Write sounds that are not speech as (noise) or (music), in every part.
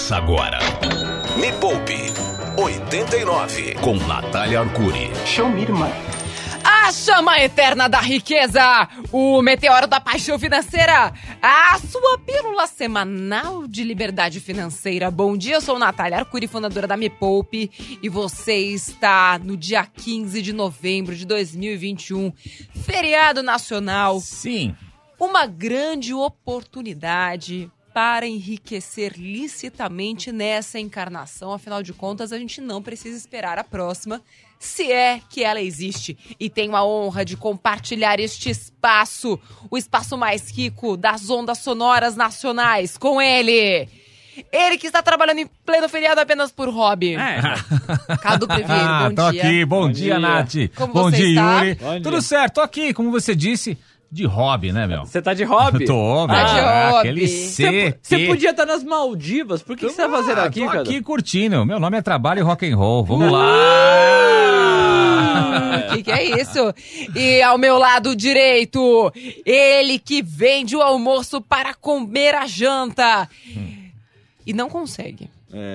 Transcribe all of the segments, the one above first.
Começa agora. Me Poupe 89 com Natália Arcuri. Show me, irmã. A chama eterna da riqueza, o meteoro da paixão financeira, a sua pílula semanal de liberdade financeira. Bom dia, eu sou Natália Arcuri, fundadora da Me Poupe, e você está no dia 15 de novembro de 2021, feriado nacional. Sim. Uma grande oportunidade para enriquecer licitamente nessa encarnação. Afinal de contas, a gente não precisa esperar a próxima, se é que ela existe. E tenho a honra de compartilhar este espaço, o espaço mais rico das ondas sonoras nacionais, com ele. Ele que está trabalhando em pleno feriado apenas por hobby. É. (laughs) Cadu Priveiro, Ah, bom tô dia. aqui. Bom, Bom dia, dia. Nath. Como bom você dia, está? Yuri. Bom dia. Tudo certo, tô aqui, como você disse, de hobby, né, meu? Você tá de hobby? (laughs) Tô, Tá meu. de Ah, hobby. Aquele Você CT. você podia estar nas Maldivas. Por que, que você tá fazendo Ah, aqui, tô cara? aqui curtindo. Meu nome é Trabalho e Rock and Roll. Vamos lá. O (laughs) que, que é isso? E ao meu lado direito, ele que vende o almoço para comer a janta. E não consegue.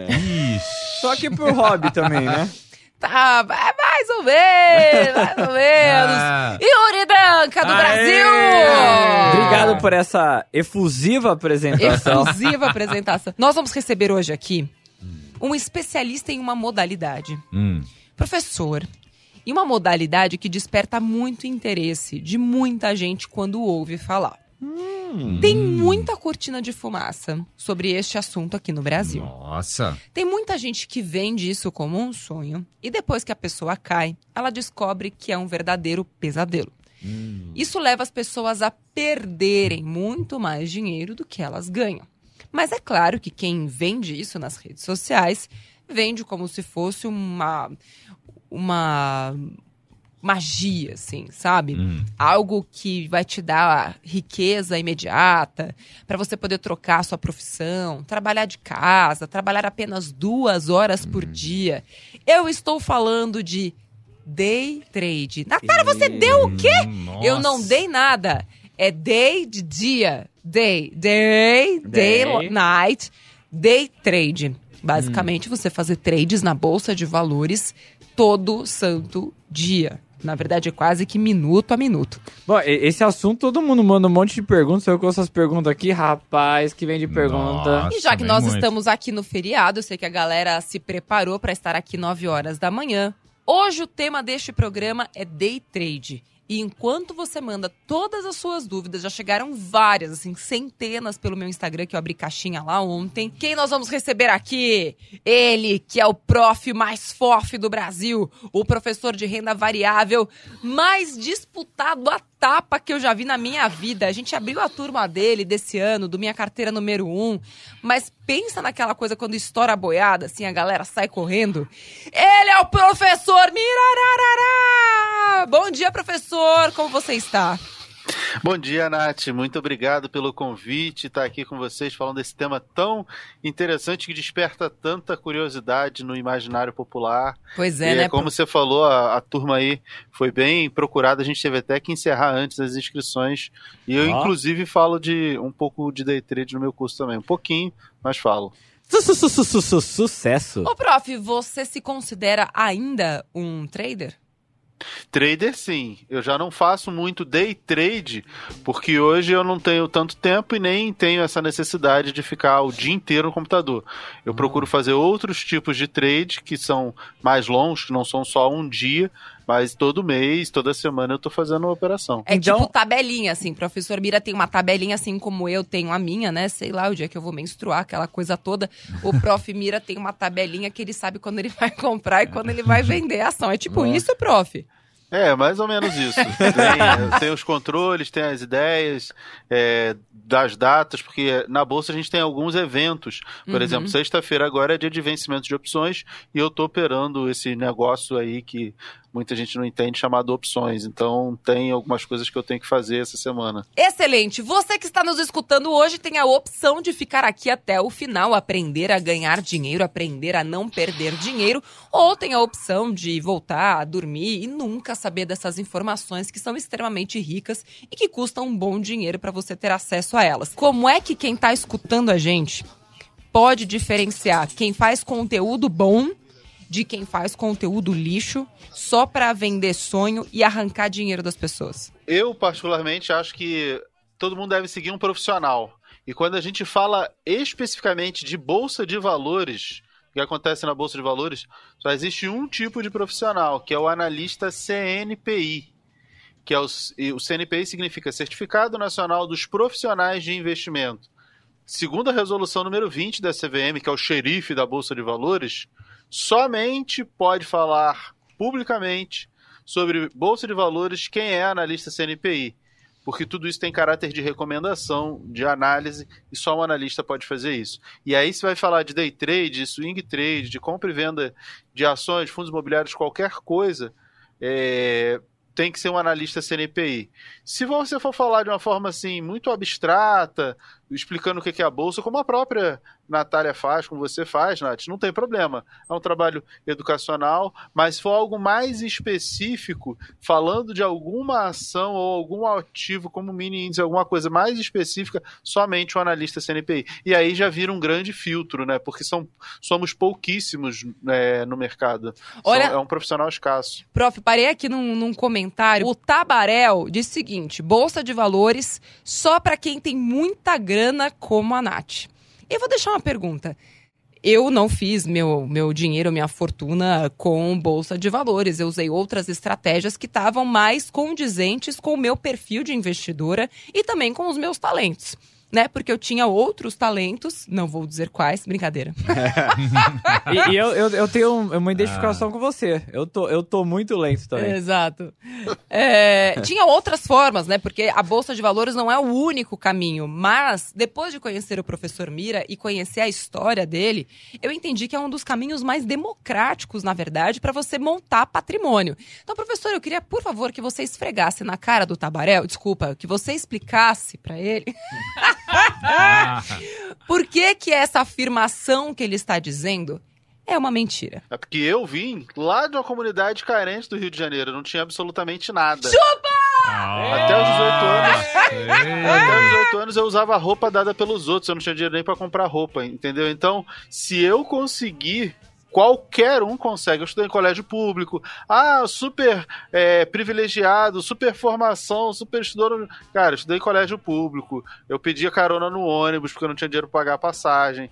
Ixi. Só que por hobby também, né? (laughs) Tá, vai mais ou menos, (laughs) mais ou menos. Ah. Yuri Danca, do Aê! Brasil! Obrigado por essa efusiva apresentação. Exclusiva apresentação. Nós vamos receber hoje aqui um especialista em uma modalidade. Hum. Professor. E uma modalidade que desperta muito interesse de muita gente quando ouve falar. Tem muita cortina de fumaça sobre este assunto aqui no Brasil. Nossa. Tem muita gente que vende isso como um sonho e depois que a pessoa cai, ela descobre que é um verdadeiro pesadelo. Isso leva as pessoas a perderem muito mais dinheiro do que elas ganham. Mas é claro que quem vende isso nas redes sociais vende como se fosse uma uma magia, assim, sabe? Hum. Algo que vai te dar riqueza imediata, para você poder trocar a sua profissão, trabalhar de casa, trabalhar apenas duas horas por dia. Eu estou falando de day trade. Natália, você deu o quê? Eu não Nossa. dei nada. É day de dia. Day. Day, day, Day. night. Day trade. Basicamente, você fazer trades na bolsa de valores todo santo dia. Na verdade, é quase que minuto a minuto. Bom, esse assunto todo mundo manda um monte de perguntas. Eu com essas perguntas aqui, rapaz, que vem de pergunta. Nossa, E já que nós muito. estamos aqui no feriado, eu sei que a galera se preparou para estar aqui 9 horas da manhã. Hoje o tema deste programa é day trade. E enquanto você manda todas as suas dúvidas, já chegaram várias, assim, centenas pelo meu Instagram, que eu abri caixinha lá ontem. Quem nós vamos receber aqui? Ele, que é o prof mais fof do Brasil, o professor de renda variável mais disputado a tapa que eu já vi na minha vida. A gente abriu a turma dele desse ano, do Minha Carteira número 1. Mas pensa naquela coisa quando estoura a boiada, assim, a galera sai correndo. Ele é o professor Mirararará! Bom dia, professor! Como você está? Bom dia, Nath. Muito obrigado pelo convite, estar aqui com vocês falando desse tema tão interessante que desperta tanta curiosidade no imaginário popular. Pois e é, né? como você falou, a, a turma aí foi bem procurada, a gente teve até que encerrar antes as inscrições. E eu, Ó. inclusive, falo de um pouco de day trade no meu curso também. Um pouquinho, mas falo. Su- su- su- su- su- su- Sucesso. Ô, prof, você se considera ainda um trader? Trader, sim. Eu já não faço muito day trade, porque hoje eu não tenho tanto tempo e nem tenho essa necessidade de ficar o dia inteiro no computador. Eu procuro fazer outros tipos de trade que são mais longos, que não são só um dia, mas todo mês, toda semana eu tô fazendo uma operação. É Então- tipo tabelinha, assim. Professor Mira tem uma tabelinha, assim como eu tenho a minha, né? Sei lá, o dia que eu vou menstruar, aquela coisa toda. O (laughs) prof Mira tem uma tabelinha que ele sabe quando ele vai comprar e quando ele vai (laughs) vender a ação. É tipo isso, prof? É, mais ou menos isso. (laughs) Tem, tem os controles, tem as ideias é, das datas, porque na bolsa a gente tem alguns eventos. Por Uhum. exemplo, sexta-feira agora é dia de vencimento de opções e eu tô operando esse negócio aí que muita gente não entende, chamado opções. Então tem algumas coisas que eu tenho que fazer essa semana. Excelente! Você que está nos escutando hoje tem a opção de ficar aqui até o final, aprender a ganhar dinheiro, aprender a não perder dinheiro, ou tem a opção de voltar a dormir e nunca saber dessas informações que são extremamente ricas e que custam um bom dinheiro para você ter acesso a elas. Como é que quem está escutando a gente pode diferenciar quem faz conteúdo bom de quem faz conteúdo lixo só para vender sonho e arrancar dinheiro das pessoas? Eu, particularmente, acho que todo mundo deve seguir um profissional. E quando a gente fala especificamente de bolsa de valores, o que acontece na bolsa de valores, só existe um tipo de profissional, que é o analista CNPI. Que é o, o CNPI significa Certificado Nacional dos Profissionais de Investimento. Segundo a resolução número 20 da CVM, que é o xerife da Bolsa de Valores, somente pode falar publicamente sobre Bolsa de Valores quem é analista CNPI porque tudo isso tem caráter de recomendação, de análise, e só um analista pode fazer isso. E aí você vai falar de day trade, de swing trade, de compra e venda de ações, fundos imobiliários, qualquer coisa, é, tem que ser um analista CNPI. Se você for falar de uma forma assim muito abstrata, explicando o que é a bolsa, como a própria Natália faz, como você faz, Nath, não tem problema. É um trabalho educacional, mas se for algo mais específico, falando de alguma ação ou algum ativo, como mini índice, alguma coisa mais específica, somente o analista CNPI. E aí já vira um grande filtro, né? Porque são, somos pouquíssimos é, no mercado. Olha, é um profissional escasso. Prof, parei aqui num, num comentário. O Tabarel diz o seguinte: Bolsa de Valores só para quem tem muita grana como a Nath. Eu vou deixar uma pergunta. Eu não fiz meu, meu dinheiro, minha fortuna com bolsa de valores. Eu usei outras estratégias que estavam mais condizentes com o meu perfil de investidora e também com os meus talentos né? Porque eu tinha outros talentos, não vou dizer quais, brincadeira. (laughs) e, e eu, eu, eu, tenho uma identificação ah. com você. Eu tô, eu tô muito lento também. Exato. É, tinha outras formas, né? Porque a Bolsa de Valores não é o único caminho. Mas, depois de conhecer o professor Mira e conhecer a história dele, eu entendi que é um dos caminhos mais democráticos, na verdade, para você montar patrimônio. Então, professor, eu queria, por favor, que você esfregasse na cara do Tabarel, desculpa, que você explicasse para ele. (laughs) (laughs) Por que que essa afirmação que ele está dizendo é uma mentira? É porque eu vim lá de uma comunidade carente do Rio de Janeiro, não tinha absolutamente nada. Chupa! Até os 18 anos. até os 18 anos eu usava roupa dada pelos outros, eu não tinha dinheiro nem para comprar roupa, entendeu? Então, se eu conseguir Qualquer um consegue. Eu estudei em colégio público. Ah, super é, privilegiado, super formação, super estudou. Cara, eu estudei em colégio público. Eu pedia carona no ônibus porque eu não tinha dinheiro para pagar a passagem.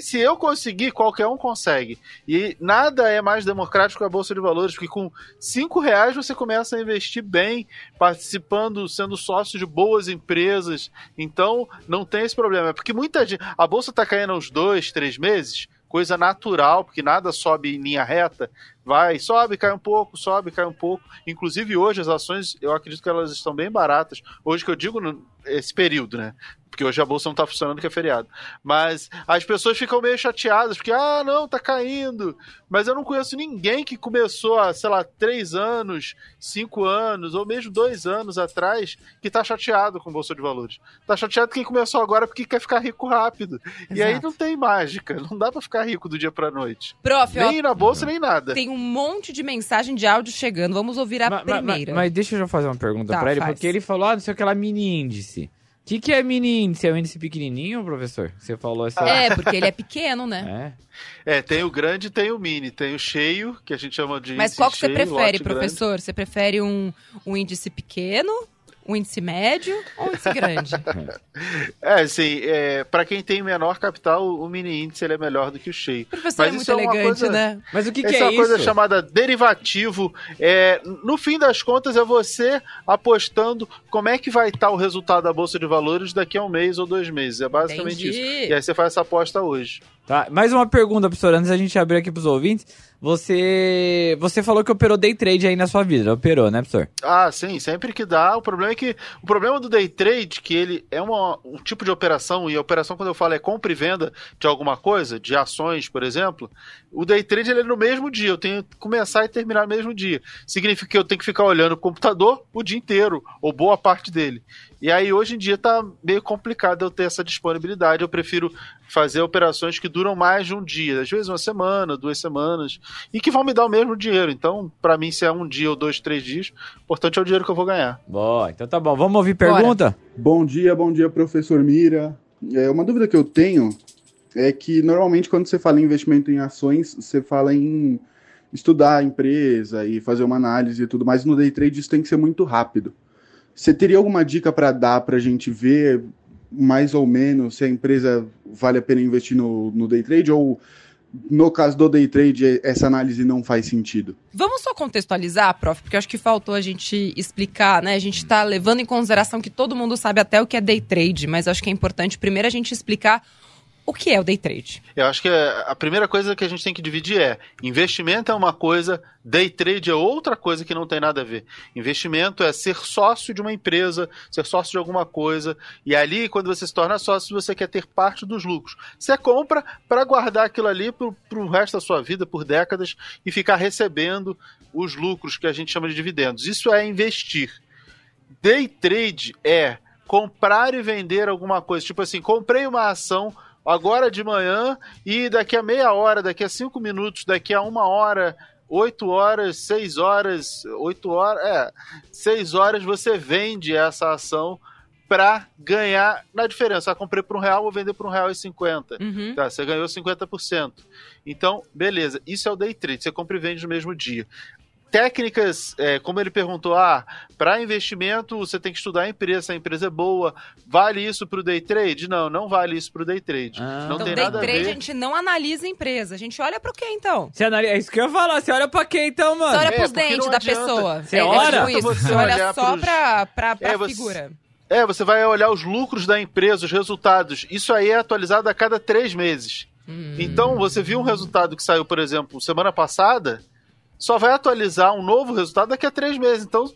Se eu conseguir, qualquer um consegue. E nada é mais democrático que a Bolsa de Valores, porque com cinco reais você começa a investir bem, participando, sendo sócio de boas empresas. Então, não tem esse problema. Porque muita gente. A Bolsa está caindo uns dois, três meses coisa natural, porque nada sobe em linha reta, vai, sobe, cai um pouco, sobe, cai um pouco. Inclusive hoje as ações, eu acredito que elas estão bem baratas. Hoje que eu digo esse período, né? Porque hoje a bolsa não tá funcionando que é feriado. Mas as pessoas ficam meio chateadas, porque, ah, não, tá caindo. Mas eu não conheço ninguém que começou há, sei lá, três anos, cinco anos, ou mesmo dois anos atrás, que tá chateado com bolsa de valores. Tá chateado quem começou agora porque quer ficar rico rápido. Exato. E aí não tem mágica. Não dá para ficar rico do dia pra noite. Prof, nem ó, na bolsa, nem nada. Tem um monte de mensagem de áudio chegando. Vamos ouvir a primeira. Mas, mas, deixa eu já fazer uma pergunta tá, pra ele, faz. porque ele falou, ah, não sei o que lá, mini índice que, que é mini índice? É um índice pequenininho, professor? Você falou assim. É, porque ele é pequeno, né? É. é, tem o grande e tem o mini. Tem o cheio, que a gente chama de Mas qual que cheio, você prefere, professor? Grande. Você prefere um, um índice pequeno um índice médio ou um índice grande? (laughs) é, assim, é, para quem tem menor capital, o mini índice ele é melhor do que o cheio. O professor Mas é muito é elegante, coisa, né? Mas o que, que é, é uma coisa chamada derivativo. É, no fim das contas, é você apostando como é que vai estar o resultado da Bolsa de Valores daqui a um mês ou dois meses. É basicamente Entendi. isso. E aí você faz essa aposta hoje. Tá, mais uma pergunta, professor, antes da gente abrir aqui pros ouvintes. Você você falou que operou day trade aí na sua vida, operou, né, professor? Ah, sim, sempre que dá. O problema é que o problema do day trade que ele é uma, um tipo de operação e a operação quando eu falo é compra e venda de alguma coisa, de ações, por exemplo, o day trade ele é no mesmo dia, eu tenho que começar e terminar no mesmo dia. Significa que eu tenho que ficar olhando o computador o dia inteiro ou boa parte dele. E aí hoje em dia tá meio complicado eu ter essa disponibilidade. Eu prefiro fazer operações que duram mais de um dia, às vezes uma semana, duas semanas, e que vão me dar o mesmo dinheiro. Então, para mim, se é um dia ou dois, três dias, o importante é o dinheiro que eu vou ganhar. Boa, então tá bom. Vamos ouvir pergunta? Bora. Bom dia, bom dia, professor Mira. É uma dúvida que eu tenho é que normalmente quando você fala em investimento em ações, você fala em estudar a empresa e fazer uma análise e tudo mais. No day trade isso tem que ser muito rápido. Você teria alguma dica para dar para a gente ver mais ou menos se a empresa vale a pena investir no, no day trade ou no caso do day trade, essa análise não faz sentido. Vamos só contextualizar, prof, porque acho que faltou a gente explicar, né? A gente está levando em consideração que todo mundo sabe até o que é day trade, mas acho que é importante primeiro a gente explicar o que é o day trade? Eu acho que a primeira coisa que a gente tem que dividir é investimento é uma coisa, day trade é outra coisa que não tem nada a ver. Investimento é ser sócio de uma empresa, ser sócio de alguma coisa, e ali, quando você se torna sócio, você quer ter parte dos lucros. Você compra para guardar aquilo ali para o resto da sua vida, por décadas, e ficar recebendo os lucros que a gente chama de dividendos. Isso é investir. Day trade é comprar e vender alguma coisa. Tipo assim, comprei uma ação agora de manhã e daqui a meia hora, daqui a cinco minutos, daqui a uma hora, oito horas, seis horas, oito horas, é, seis horas você vende essa ação para ganhar na diferença. Ah, comprei por um real, vou vender por um real e cinquenta. Uhum. Tá, você ganhou 50%. Então, beleza. Isso é o day trade. Você compra e vende no mesmo dia técnicas, é, como ele perguntou, ah, para investimento você tem que estudar a empresa, se a empresa é boa, vale isso para o day trade? Não, não vale isso para o day trade. Ah. Não então, tem day nada trade a, ver. a gente não analisa a empresa, a gente olha para o que então? Você analisa, é isso que eu ia falar, você olha para quê então, mano? Você olha para os é, dentes da pessoa. Você é, olha? Tipo isso, você olha só pros... para a é, figura. É, você vai olhar os lucros da empresa, os resultados. Isso aí é atualizado a cada três meses. Hum. Então, você viu um resultado que saiu, por exemplo, semana passada, só vai atualizar um novo resultado daqui a três meses. Então,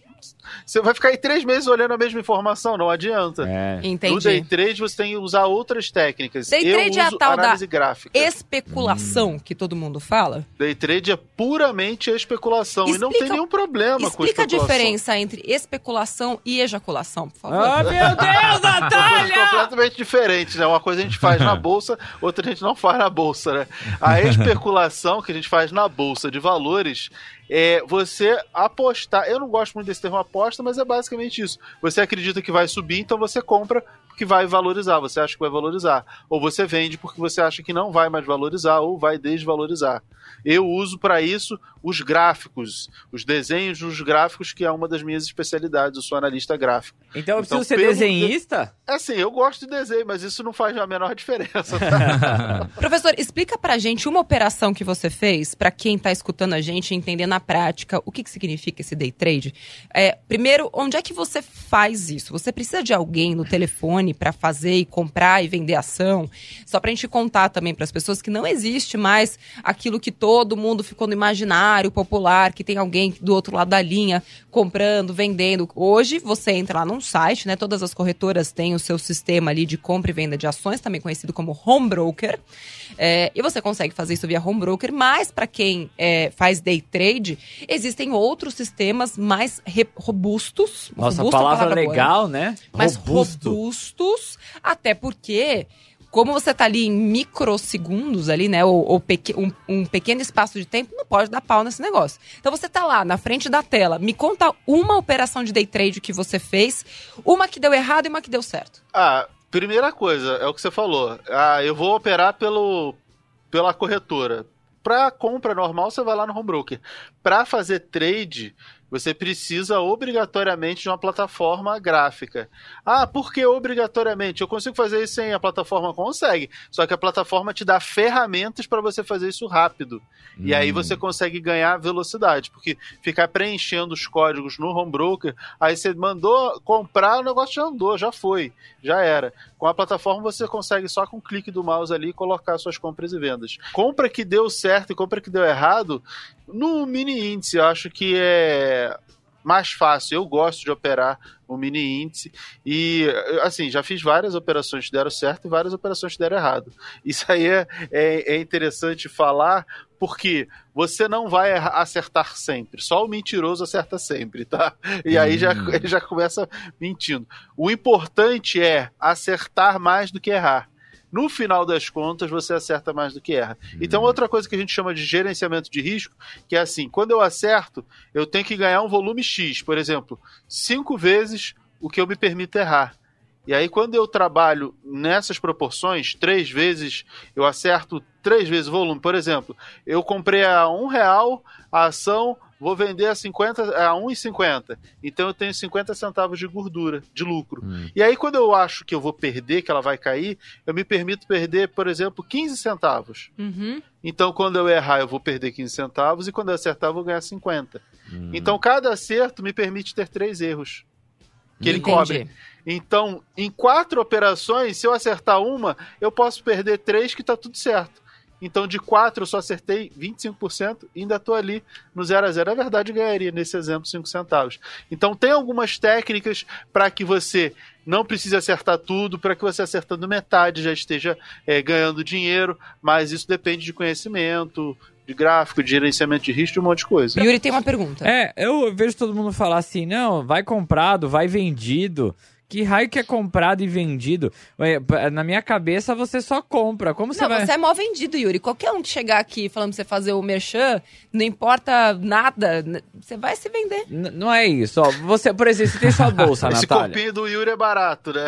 você vai ficar aí três meses olhando a mesma informação, não adianta. É. Entendi. No day trade você tem que usar outras técnicas. Day Eu trade é a tal da gráfica. especulação hum. que todo mundo fala? Day trade é puramente especulação explica, e não tem nenhum problema com Explica a diferença entre especulação e ejaculação, por favor. Oh, meu Deus, (laughs) Natália! completamente diferente, né? Uma coisa a gente faz na bolsa, outra a gente não faz na bolsa, né? A especulação que a gente faz na bolsa de valores é você apostar. Eu não gosto muito desse termo aposta, mas é basicamente isso. Você acredita que vai subir, então você compra porque vai valorizar, você acha que vai valorizar. Ou você vende porque você acha que não vai mais valorizar ou vai desvalorizar. Eu uso para isso os gráficos, os desenhos dos gráficos, que é uma das minhas especialidades. Eu sou analista gráfico. Então eu preciso então, ser desenhista? É assim, eu gosto de desenho, mas isso não faz a menor diferença. Tá? (laughs) Professor, explica pra gente uma operação que você fez, para quem tá escutando a gente entender na prática o que, que significa esse day trade. É, primeiro, onde é que você faz isso? Você precisa de alguém no telefone para fazer e comprar e vender ação? Só pra gente contar também para as pessoas que não existe mais aquilo que todo mundo ficou no imaginário popular, que tem alguém do outro lado da linha comprando, vendendo. Hoje você entra lá num site, né? Todas as corretoras têm o seu sistema ali de compra e venda de ações, também conhecido como home broker. É, e você consegue fazer isso via home broker, mas para quem é, faz day trade, existem outros sistemas mais robustos. Nossa, robusto, palavra, palavra legal, boa, né? Mais Robusto. Robustos, até porque como você tá ali em microsegundos ali, né? Ou, ou um, um, pequeno espaço de tempo, não pode dar pau nesse negócio. Então você tá lá na frente da tela. Me conta uma operação de day trade que você fez, uma que deu errado e uma que deu certo. Ah, primeira coisa, é o que você falou. Ah, eu vou operar pelo, pela corretora. Para compra normal, você vai lá no home broker. Para fazer trade, você precisa obrigatoriamente de uma plataforma gráfica. Ah, por que obrigatoriamente? Eu consigo fazer isso sem a plataforma? Consegue. Só que a plataforma te dá ferramentas para você fazer isso rápido. Hum. E aí hum. você consegue ganhar velocidade. Porque ficar preenchendo os códigos no home broker, aí você mandou comprar, o negócio já andou, já foi, já era. Com a plataforma você consegue só com um clique do mouse ali colocar suas compras e vendas. Compra que deu certo e compra que deu errado, no mini índice, eu acho que é mais fácil. Eu gosto de operar o mini índice e, assim, já fiz várias operações que deram certo e várias operações que deram errado. Isso aí é, é, é interessante falar porque você não vai acertar sempre. Só o mentiroso acerta sempre, tá? E aí já, hum. já começa mentindo. O importante é acertar mais do que errar no final das contas você acerta mais do que erra. Uhum. Então, outra coisa que a gente chama de gerenciamento de risco, que é assim, quando eu acerto, eu tenho que ganhar um volume X, por exemplo, cinco vezes o que eu me permito errar. E aí, quando eu trabalho nessas proporções, três vezes, eu acerto três vezes o volume. Por exemplo, eu comprei a um real a ação, vou vender a, 50, a 1,50. Então eu tenho 50 centavos de gordura, de lucro. Hum. E aí, quando eu acho que eu vou perder, que ela vai cair, eu me permito perder, por exemplo, 15 centavos. Uhum. Então, quando eu errar, eu vou perder 15 centavos, e quando eu acertar, eu vou ganhar 50. Hum. Então, cada acerto me permite ter três erros que ele Entendi. cobre. Então, em quatro operações, se eu acertar uma, eu posso perder três que tá tudo certo. Então, de 4 eu só acertei 25% e ainda estou ali no 0 a 0 É verdade, ganharia nesse exemplo 5 centavos. Então, tem algumas técnicas para que você não precise acertar tudo, para que você acertando metade já esteja é, ganhando dinheiro, mas isso depende de conhecimento, de gráfico, de gerenciamento de risco, de um monte de coisa. Yuri tem uma pergunta. É, eu vejo todo mundo falar assim, não, vai comprado, vai vendido. Que raio que é comprado e vendido? Na minha cabeça, você só compra. Como você não, vai... você é mal vendido, Yuri. Qualquer um que chegar aqui falando pra você fazer o merchan, não importa nada, você vai se vender. N não é isso. Ó, você, por exemplo, você tem sua (laughs) bolsa, Esse Natália. Esse copinho do Yuri é barato, né?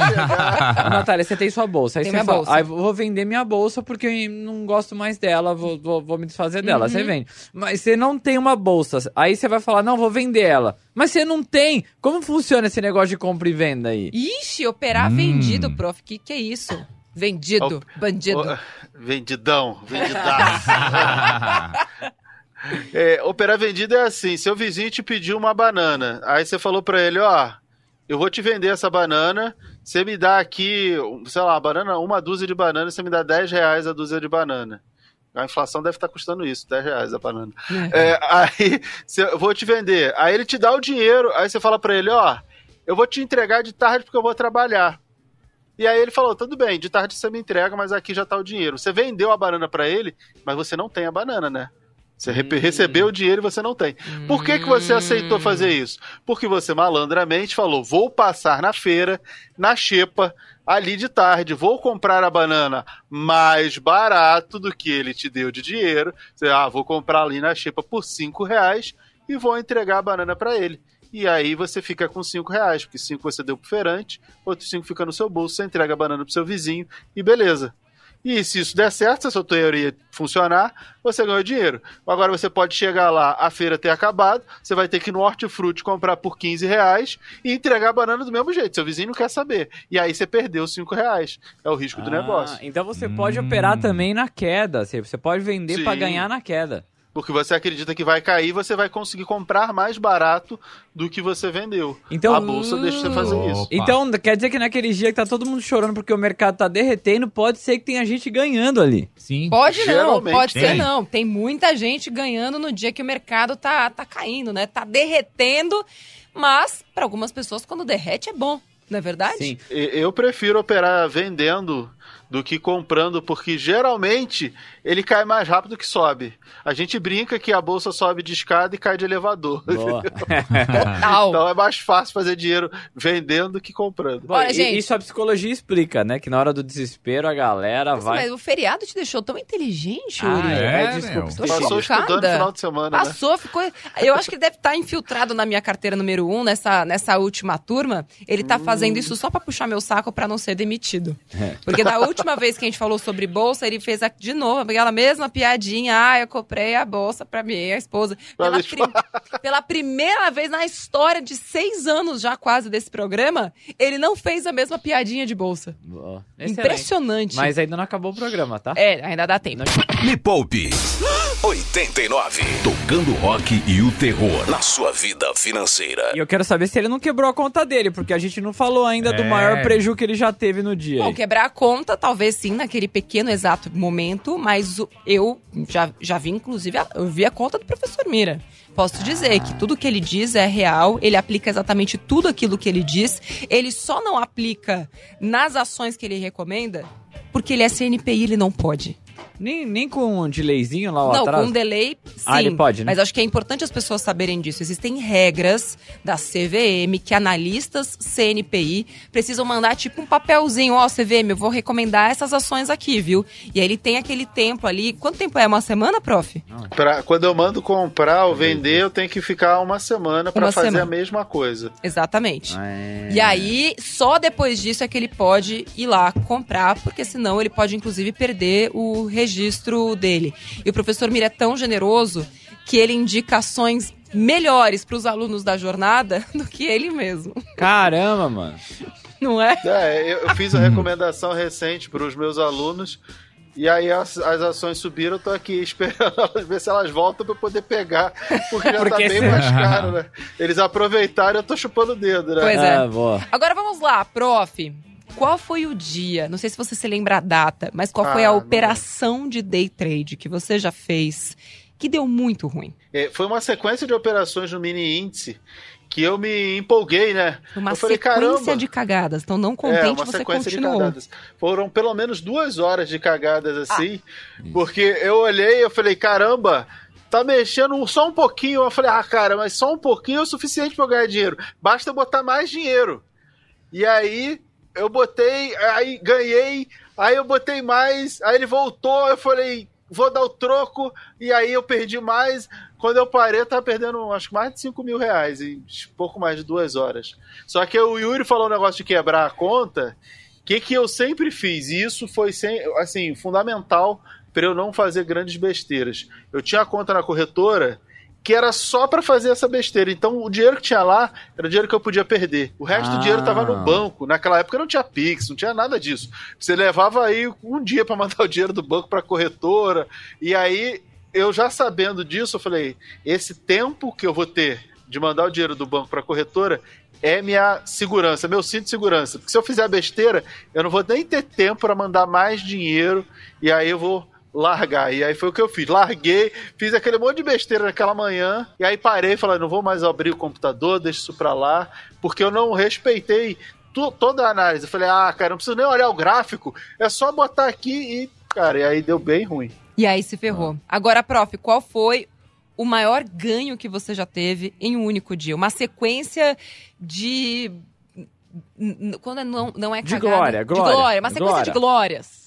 (laughs) Natália, você tem sua bolsa. Aí tem você fala, bolsa. Ah, vou vender minha bolsa porque eu não gosto mais dela, vou, vou, vou me desfazer dela. Uhum. Você vende. Mas você não tem uma bolsa. Aí você vai falar, não, vou vender ela. Mas você não tem. Como funciona esse negócio de compra e venda aí? Ixi, operar hum. vendido, prof. Que que é isso? Vendido, o, bandido. O, vendidão, vendidaço. (laughs) é, operar vendido é assim: seu vizinho te pediu uma banana. Aí você falou para ele: ó, eu vou te vender essa banana. Você me dá aqui, sei lá, banana, uma dúzia de banana, você me dá 10 reais a dúzia de banana. A inflação deve estar custando isso, 10 reais a banana. É. É, (laughs) aí, eu vou te vender. Aí ele te dá o dinheiro, aí você fala para ele, ó, eu vou te entregar de tarde porque eu vou trabalhar. E aí ele falou, tudo bem, de tarde você me entrega, mas aqui já tá o dinheiro. Você vendeu a banana para ele, mas você não tem a banana, né? Você hum. recebeu o dinheiro e você não tem. Por que, que você aceitou fazer isso? Porque você malandramente falou: vou passar na feira, na xepa, ali de tarde, vou comprar a banana mais barato do que ele te deu de dinheiro. Você, ah, vou comprar ali na Xepa por 5 reais e vou entregar a banana para ele. E aí você fica com 5 reais, porque 5 você deu pro feirante, outros 5 fica no seu bolso, você entrega a banana pro seu vizinho e beleza. E se isso der certo, se a sua teoria funcionar, você ganhou dinheiro. Agora você pode chegar lá, a feira ter acabado, você vai ter que ir no hortifruti comprar por 15 reais e entregar a banana do mesmo jeito. Seu vizinho não quer saber. E aí você perdeu 5 reais. É o risco ah, do negócio. Então você pode hum. operar também na queda. Você pode vender para ganhar na queda porque você acredita que vai cair, você vai conseguir comprar mais barato do que você vendeu. Então, a bolsa deixa você fazer opa. isso. Então, quer dizer que naquele dia que tá todo mundo chorando porque o mercado tá derretendo, pode ser que tenha gente ganhando ali. Sim. Pode não, pode tem. ser não. Tem muita gente ganhando no dia que o mercado tá, tá caindo, né? Tá derretendo, mas para algumas pessoas quando derrete é bom. Não é verdade? Sim. Eu prefiro operar vendendo do que comprando, porque geralmente ele cai mais rápido que sobe. A gente brinca que a bolsa sobe de escada e cai de elevador. então é mais fácil fazer dinheiro vendendo que comprando. Olha, gente... Isso a psicologia explica, né? Que na hora do desespero a galera Nossa, vai. Mas o feriado te deixou tão inteligente, Uri. Ah, é, é, desculpa. Tô Passou estudando no final de semana. Né? Passou, né? ficou. Eu acho que ele deve estar infiltrado na minha carteira número um, nessa, nessa última turma. Ele tá hum. fazendo isso só para puxar meu saco para não ser demitido. É. Porque da última (laughs) vez que a gente falou sobre bolsa, ele fez de novo aquela mesma piadinha. Ah, eu comprei a bolsa pra minha esposa. Pela, prim... (laughs) Pela primeira vez na história de seis anos já quase desse programa, ele não fez a mesma piadinha de bolsa. Boa. Impressionante. Mas ainda não acabou o programa, tá? É, ainda dá tempo. Me Poupe 89. Tocando rock e o terror na sua vida financeira. E eu quero saber se ele não quebrou a conta dele, porque a gente não falou ainda é. do maior prejuízo que ele já teve no dia. Bom, quebrar a conta, talvez sim, naquele pequeno exato momento, mas eu já, já vi, inclusive, eu vi a conta do professor Mira. Posso dizer que tudo que ele diz é real, ele aplica exatamente tudo aquilo que ele diz, ele só não aplica nas ações que ele recomenda porque ele é CNPI, ele não pode. Nem, nem com um delayzinho lá Não, atrás? com um delay, sim. Ah, ele pode, né? Mas acho que é importante as pessoas saberem disso. Existem regras da CVM que analistas CNPI precisam mandar tipo um papelzinho. Ó, CVM, eu vou recomendar essas ações aqui, viu? E aí ele tem aquele tempo ali. Quanto tempo é? Uma semana, prof? Pra, quando eu mando comprar ou vender, eu tenho que ficar uma semana para fazer semana. a mesma coisa. Exatamente. É. E aí, só depois disso é que ele pode ir lá comprar, porque senão ele pode, inclusive, perder o registro dele. E o professor Mira é tão generoso que ele indica ações melhores para os alunos da jornada (laughs) do que ele mesmo. Caramba, mano. Não é? É, eu, eu fiz uma recomendação recente para os meus alunos. E aí as, as ações subiram, eu tô aqui esperando (laughs) elas ver se elas voltam para poder pegar, porque já Porque tá bem se- mais (laughs) caro, né? Eles aproveitaram, eu tô chupando o dedo, né? Pois é. Ah, boa. Agora vamos lá, prof. Qual foi o dia? Não sei se você se lembra a data, mas qual foi Ah, a não operação de day trade que você já fez que deu muito ruim? É, foi uma sequência de operações no mini índice que eu me empolguei, né? Uma eu falei, sequência caramba. de cagadas. Então, não É, contente, uma você sequência de continuou. cagadas. Foram pelo menos duas horas de cagadas assim, Ah. porque eu olhei e eu falei, caramba, tá mexendo só um pouquinho. Eu falei, ah, cara, mas só um pouquinho é o suficiente pra eu ganhar dinheiro. Basta botar mais dinheiro. E aí eu botei, aí ganhei, aí eu botei mais, aí ele voltou, eu falei, vou dar o troco, e aí eu perdi mais. Quando eu parei, eu tava perdendo acho que mais de 5 mil reais em pouco mais de duas horas. Só que o Yuri falou um negócio de quebrar a conta. Que, que eu sempre fiz? E isso foi sem, assim, fundamental para eu não fazer grandes besteiras. Eu tinha a conta na corretora que era só para fazer essa besteira. Então o dinheiro que tinha lá era o dinheiro que eu podia perder. O resto Ah. do dinheiro estava no banco. Naquela época não tinha Pix, não tinha nada disso. Você levava aí um dia para (laughs) mandar o dinheiro do banco para corretora. E aí eu já sabendo disso, eu falei: esse tempo que eu vou ter de mandar o dinheiro do banco para corretora é minha segurança, meu cinto de segurança. Porque se eu fizer besteira, eu não vou nem ter tempo para mandar mais dinheiro e aí eu vou largar. E aí foi o que eu fiz. Larguei, fiz aquele monte de besteira naquela manhã e aí parei e falei, não vou mais abrir o computador, deixa isso pra lá, porque eu não respeitei tu- toda a análise. Eu falei, ah, cara, não preciso nem olhar o gráfico, é só botar aqui e, cara, e aí deu bem ruim. E aí se ferrou. Agora, prof, qual foi o maior ganho que você já teve em um único dia? Uma sequência de. Quando é não, não é De cagada. glória, De glória, glória. Uma sequência glória. de glórias.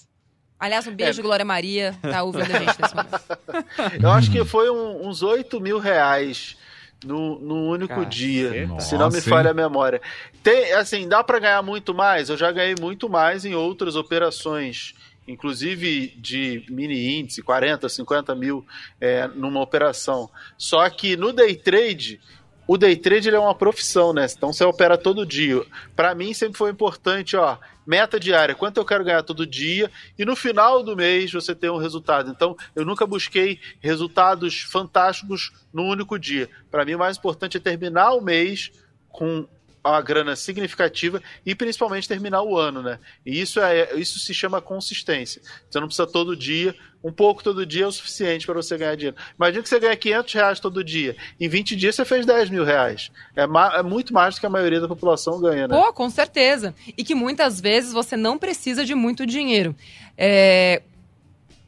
Aliás, um beijo, É. Glória Maria, tá ouvindo a gente nesse momento. (laughs) Eu acho que foi um- uns 8 mil reais no, no único Caceta. dia, Nossa, se não me falha a memória. Tem, assim, dá para ganhar muito mais? Eu já ganhei muito mais em outras operações, inclusive de mini índice, 40, 50 mil é, numa operação. Só que no day trade, o day trade é uma profissão, né? Então você opera todo dia. Para mim sempre foi importante, ó, meta diária, quanto eu quero ganhar todo dia e no final do mês você tem um resultado. Então eu nunca busquei resultados fantásticos num único dia. Para mim o mais importante é terminar o mês com uma grana significativa e principalmente terminar o ano, né? E isso é isso se chama consistência. Você não precisa todo dia, um pouco todo dia é o suficiente para você ganhar dinheiro. Imagina que você ganha 500 reais todo dia. Em 20 dias você fez 10 mil reais. É, é muito mais do que a maioria da população ganha, né? Pô, com certeza. E que muitas vezes você não precisa de muito dinheiro. É,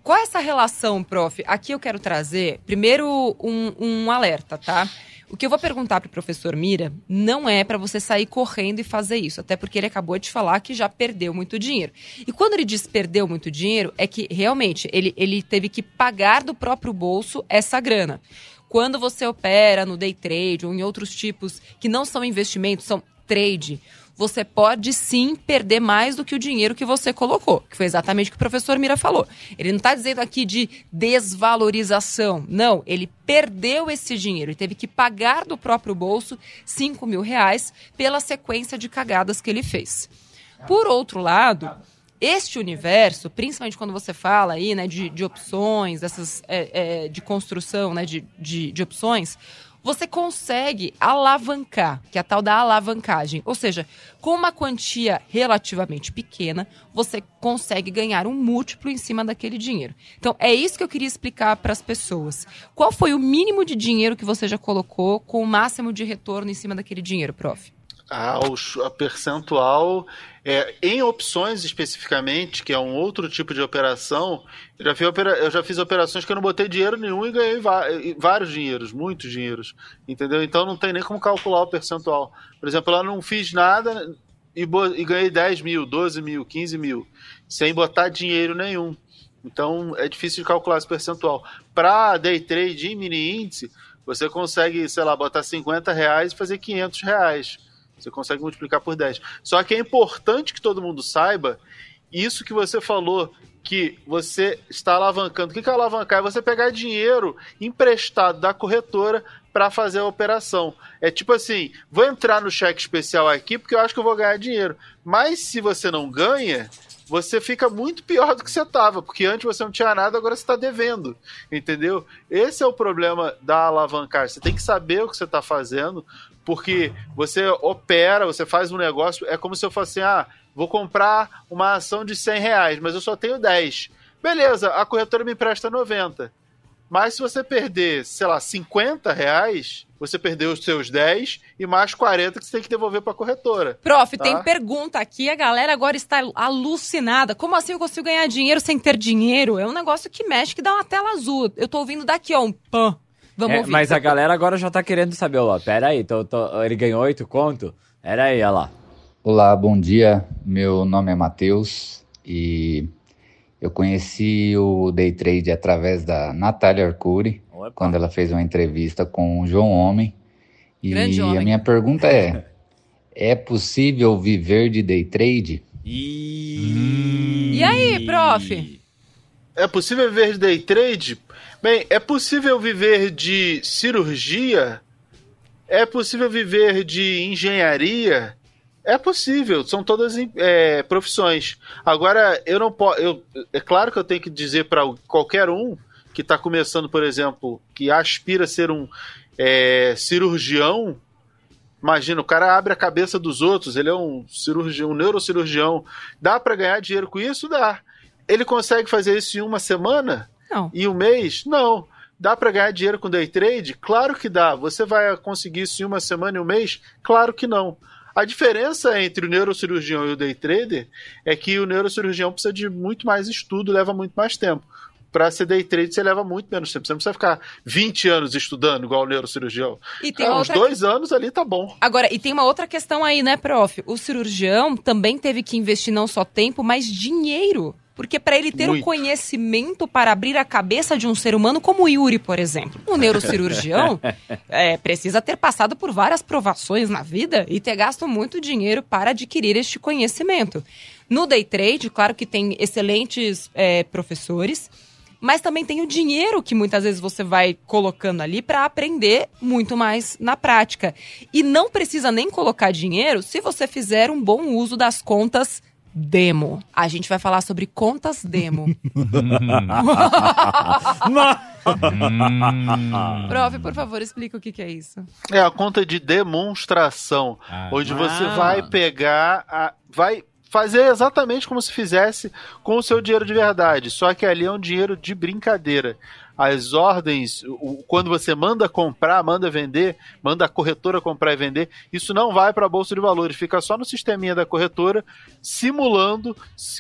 Qual é essa relação, prof? Aqui eu quero trazer, primeiro, um, um alerta, tá? O que eu vou perguntar para o professor Mira não é para você sair correndo e fazer isso, até porque ele acabou de falar que já perdeu muito dinheiro. E quando ele diz perdeu muito dinheiro, é que realmente ele, ele teve que pagar do próprio bolso essa grana. Quando você opera no day trade ou em outros tipos que não são investimentos, são trade, você pode sim perder mais do que o dinheiro que você colocou, que foi exatamente o que o professor Mira falou. Ele não está dizendo aqui de desvalorização. Não, ele perdeu esse dinheiro e teve que pagar do próprio bolso 5 mil reais pela sequência de cagadas que ele fez. Por outro lado, este universo, principalmente quando você fala aí, né, de, de opções, dessas, é, é, de construção, né, de, de, de opções, você consegue alavancar, que é a tal da alavancagem. Ou seja, com uma quantia relativamente pequena, você consegue ganhar um múltiplo em cima daquele dinheiro. Então, é isso que eu queria explicar para as pessoas. Qual foi o mínimo de dinheiro que você já colocou com o máximo de retorno em cima daquele dinheiro, prof? Ah, o, percentual é, em opções especificamente, que é um outro tipo de operação, eu já, fiz eu já fiz operações que eu não botei dinheiro nenhum e ganhei vários dinheiros, muitos dinheiros. Entendeu? Então não tem nem como calcular o percentual. Por exemplo, eu não fiz nada e, e ganhei 10 mil, 12 mil, 15 mil, sem botar dinheiro nenhum. Então é difícil de calcular esse percentual. Para day trade e mini índice, você consegue, sei lá, botar 50 reais e fazer 500 reais você consegue multiplicar por 10. Só que é importante que todo mundo saiba isso que você falou, que você está alavancando. O que é alavancar? É você pegar dinheiro emprestado da corretora para fazer a operação. É tipo assim, vou entrar no cheque especial aqui porque eu acho que eu vou ganhar dinheiro. Mas se você não ganha, você fica muito pior do que você estava, porque antes você não tinha nada, agora você está devendo, entendeu? Esse é o problema da alavancar. Você tem que saber o que você está fazendo, porque você opera, você faz um negócio, é como se eu fosse assim, ah, vou comprar uma ação de 100 reais, mas eu só tenho 10. Beleza, a corretora me empresta 90. Mas se você perder, sei lá, 50 reais, você perdeu os seus 10 e mais 40 que você tem que devolver para a corretora. Prof, tá? tem pergunta aqui, a galera agora está alucinada. Como assim eu consigo ganhar dinheiro sem ter dinheiro? É um negócio que mexe, que dá uma tela azul. Eu tô ouvindo daqui, ó, um pã. Vamos é, ouvir. Mas a galera agora já tá querendo saber, ó, pera aí, tô, tô, ele ganhou oito conto? Pera aí, olha lá. Olá, bom dia, meu nome é Matheus e eu conheci o Day Trade através da Natália Arcuri, Opa. quando ela fez uma entrevista com o João Homem. E homem. a minha pergunta é, (laughs) é possível viver de Day Trade? E, e aí, prof? É possível viver de Day Trade? Bem, é possível viver de cirurgia? É possível viver de engenharia? É possível, são todas é, profissões. Agora, eu não posso. É claro que eu tenho que dizer para qualquer um que está começando, por exemplo, que aspira a ser um é, cirurgião. Imagina, o cara abre a cabeça dos outros, ele é um cirurgião, um neurocirurgião. Dá para ganhar dinheiro com isso? Dá. Ele consegue fazer isso em uma semana? Não. E um mês? Não. Dá para ganhar dinheiro com day trade? Claro que dá. Você vai conseguir isso em uma semana e um mês? Claro que não. A diferença entre o neurocirurgião e o day trader é que o neurocirurgião precisa de muito mais estudo, leva muito mais tempo. Para ser day trade, você leva muito menos tempo. Você não precisa ficar 20 anos estudando, igual o neurocirurgião. E tem é, uns dois anos ali tá bom. Agora, e tem uma outra questão aí, né, prof? O cirurgião também teve que investir não só tempo, mas dinheiro porque para ele ter o um conhecimento para abrir a cabeça de um ser humano, como o Yuri, por exemplo, o (laughs) neurocirurgião é, precisa ter passado por várias provações na vida e ter gasto muito dinheiro para adquirir este conhecimento. No day trade, claro que tem excelentes é, professores, mas também tem o dinheiro que muitas vezes você vai colocando ali para aprender muito mais na prática. E não precisa nem colocar dinheiro se você fizer um bom uso das contas demo. A gente vai falar sobre contas demo. (laughs) (laughs) Prof, por favor, explica o que, que, é isso. É a conta de demonstração, ah. onde você vai pegar, a, vai fazer exatamente como se fizesse com o seu dinheiro de verdade, só que ali é um dinheiro de brincadeira as ordens, o, quando você manda comprar, manda vender, manda a corretora comprar e vender, isso não vai para a bolsa de valores, fica só no sisteminha da corretora, simulando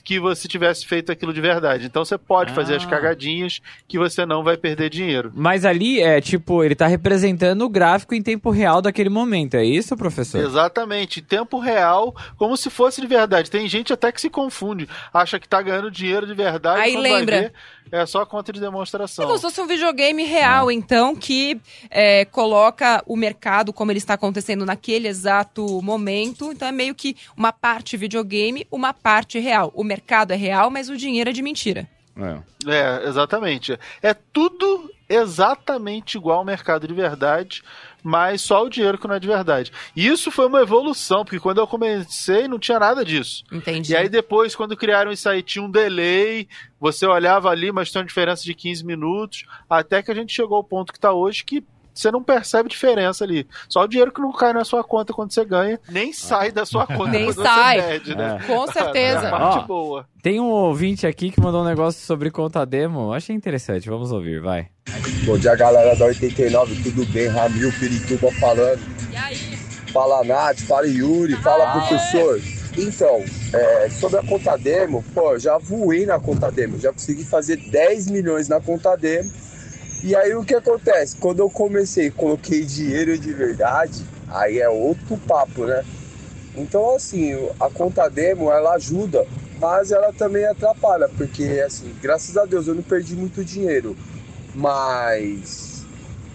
que você tivesse feito aquilo de verdade. Então você pode ah. fazer as ah. cagadinhas que você não vai perder dinheiro. Mas ali é tipo, ele está representando o gráfico em tempo real daquele momento, é isso, professor? Exatamente, em tempo real, como se fosse de verdade. Tem gente até que se confunde, acha que está ganhando dinheiro de verdade. Aí lembra. Ver, é só conta de demonstração. É fosse um videogame real, é. então, que é, coloca o mercado como ele está acontecendo naquele exato momento. Então é meio que uma parte videogame, uma parte real. O mercado é real, mas o dinheiro é de mentira. É, é exatamente. É tudo exatamente igual ao mercado de verdade mas só o dinheiro que não é de verdade. E isso foi uma evolução, porque quando eu comecei não tinha nada disso. Entendi. E aí depois, quando criaram isso aí, tinha um delay, você olhava ali, mas tinha uma diferença de 15 minutos, até que a gente chegou ao ponto que está hoje, que você não percebe diferença ali. Só o dinheiro que não cai na sua conta quando você ganha, nem sai da sua conta (laughs) nem quando sai. você perde, né? É. Com (laughs) certeza. É a parte Ó, boa. Tem um ouvinte aqui que mandou um negócio sobre conta demo. Achei interessante, vamos ouvir, vai. Bom dia, galera da 89, tudo bem? Ramil Pirituba falando. E aí? Fala Nath, fala Yuri, fala ah, professor. É. Então, é, sobre a conta demo, pô, já voei na conta demo, já consegui fazer 10 milhões na conta demo. E aí o que acontece? Quando eu comecei, coloquei dinheiro de verdade, aí é outro papo, né? Então, assim, a conta demo, ela ajuda, mas ela também atrapalha, porque, assim, graças a Deus eu não perdi muito dinheiro, mas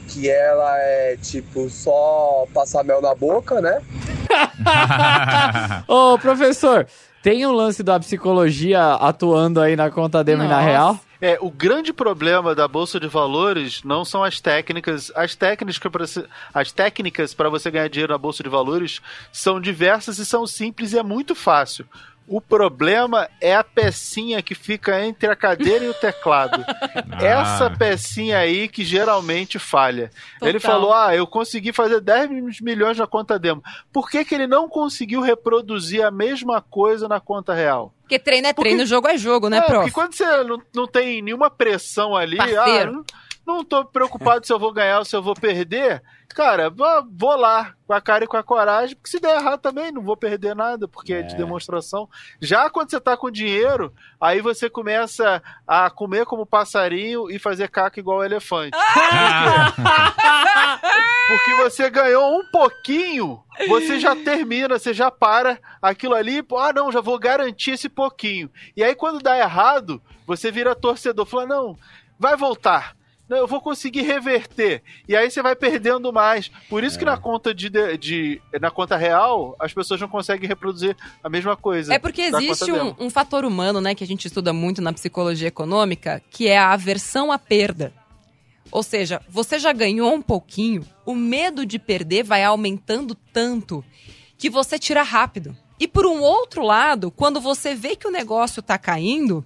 que ela é, tipo, só passar mel na boca, né? (laughs) Ô, professor, tem um lance da psicologia atuando aí na conta demo Nossa. e na real? É, o grande problema da bolsa de valores não são as técnicas. As técnicas para as técnicas para você ganhar dinheiro na bolsa de valores são diversas e são simples e é muito fácil. O problema é a pecinha que fica entre a cadeira e o teclado. (laughs) Ah. Essa pecinha aí que geralmente falha. Total. Ele falou: Ah, eu consegui fazer 10 milhões na conta demo. Por que, que ele não conseguiu reproduzir a mesma coisa na conta real? Porque treino é porque, treino, jogo é jogo, né, é, prof? Porque quando você não, não tem nenhuma pressão ali, ah, não, tô preocupado se eu vou ganhar ou se eu vou perder cara, vou lá com a cara e com a coragem, porque se der errado também não vou perder nada, porque é, é de demonstração. Já quando você tá com dinheiro, aí você começa a comer como passarinho e fazer caca igual elefante. (laughs) porque você ganhou um pouquinho, você já termina, você já para aquilo ali, ah não, já vou garantir esse pouquinho. E aí quando dá errado, você vira torcedor, fala, não, vai voltar não, eu vou conseguir reverter. E aí você vai perdendo mais. Por isso é. que na conta de, de, de, na conta real, as pessoas não conseguem reproduzir a mesma coisa. É porque existe um, um, fator humano, né, que a gente estuda muito na psicologia econômica, que é a aversão à perda. Ou seja, você já ganhou um pouquinho, o medo de perder vai aumentando tanto que você tira rápido. E por um outro lado, quando você vê que o negócio está caindo,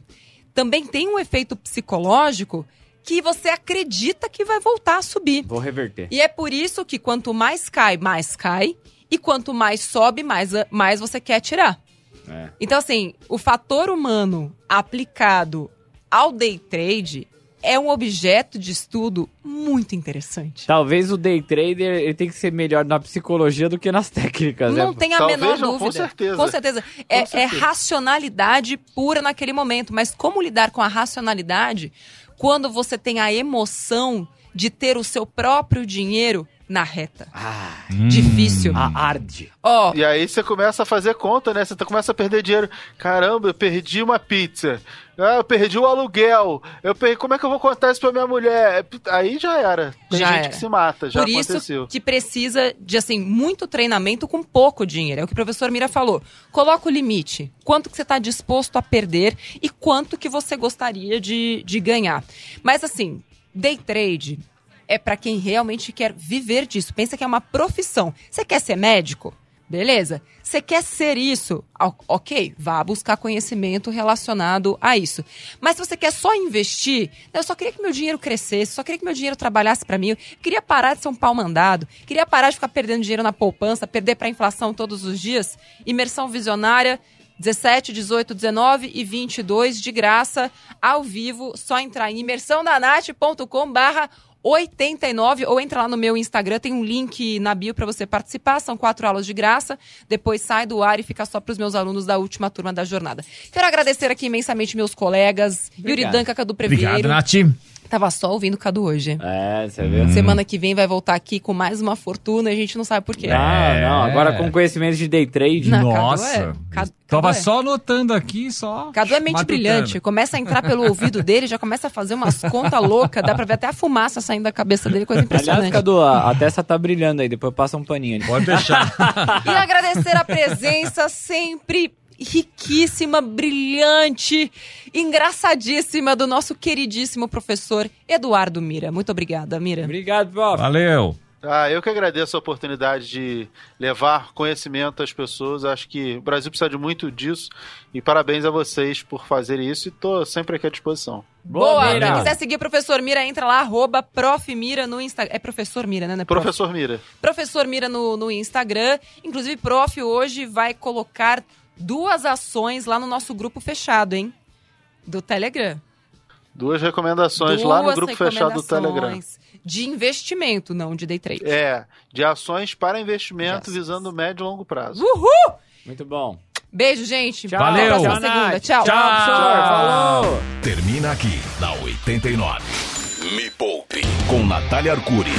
também tem um efeito psicológico que você acredita que vai voltar a subir. Vou reverter. E é por isso que quanto mais cai, mais cai. E quanto mais sobe, mais, mais você quer tirar. É. Então, assim, o fator humano aplicado ao day trade é um objeto de estudo muito interessante. Talvez o day trader ele tem que ser melhor na psicologia do que nas técnicas. Não né? tem a Talvez menor não, dúvida. Com certeza. Com certeza. Com é, é certeza. é racionalidade pura naquele momento. Mas como lidar com a racionalidade quando você tem a emoção de ter o seu próprio dinheiro na reta. Ah, Difícil. A arde. Oh. E aí você começa a fazer conta, né? Você tá, começa a perder dinheiro. Caramba, eu perdi uma pizza. Ah, eu perdi o aluguel. Eu perdi... Como é que eu vou contar isso pra minha mulher? Aí já era. Tem já gente era. que se mata, já Por aconteceu. isso que precisa de, assim, muito treinamento com pouco dinheiro. É o que o professor Mira falou. Coloca o limite. Quanto que você está disposto a perder e quanto que você gostaria de, de ganhar. Mas, assim, day trade é para quem realmente quer viver disso. Pensa que é uma profissão. Você quer ser médico? Beleza. Você quer ser isso? Ok, vá buscar conhecimento relacionado a isso. Mas se você quer só investir, eu só queria que meu dinheiro crescesse, só queria que meu dinheiro trabalhasse para mim, eu queria parar de ser um pau mandado, queria parar de ficar perdendo dinheiro na poupança, perder para inflação todos os dias. Imersão visionária 17, 18, 19 e 22 de graça, ao vivo. Só entrar em imersãodanat.com barra 89 ou entra lá no meu Instagram, tem um link na bio para você participar, são quatro aulas de graça, depois sai do ar e fica só para os meus alunos da última turma da jornada. Quero agradecer aqui imensamente meus colegas, Obrigado. Yuri Danca, Cadu Previeiro. Obrigado, Nath. Tava só ouvindo o Cadu hoje. É, você viu? Semana que vem vai voltar aqui com mais uma fortuna e a gente não sabe por quê. Ah, é. não. Agora com conhecimento de day trade. Não, Nossa. Cadu é, Cadu, Tava Cadu só anotando aqui, só. Cadu é mente matutando. brilhante. Começa a entrar pelo ouvido dele, já começa a fazer umas contas loucas. Dá pra ver até a fumaça saindo da cabeça dele, coisa impressionante. Aliás, Cadu, a, a testa tá brilhando aí. Depois passa um paninho ali. Pode deixar. (laughs) e agradecer a presença sempre riquíssima, brilhante, engraçadíssima do nosso queridíssimo professor Eduardo Mira. Muito obrigada, Mira. Obrigado, Bob. Valeu. Ah, eu que agradeço a oportunidade de levar conhecimento às pessoas. Acho que o Brasil precisa de muito disso. E parabéns a vocês por fazerem isso. E estou sempre aqui à disposição. Boa! Mira. Quem quiser seguir o professor Mira, entra lá, arroba Mira no Instagram. É professor Mira, né? É prof... Professor Mira. Professor Mira no, no Instagram. Inclusive, prof hoje vai colocar duas ações lá no nosso grupo fechado, hein? Do Telegram. Duas recomendações Duas lá no grupo fechado do Telegram. de investimento, não de day trade. É, de ações para investimento visando médio e longo prazo. Uhul! Muito bom. Beijo, gente. Tchau. Valeu. Até a próxima segunda. Tchau. Tchau, professor. Falou. Termina aqui, na 89. Me Poupe, com Natália Arcuri.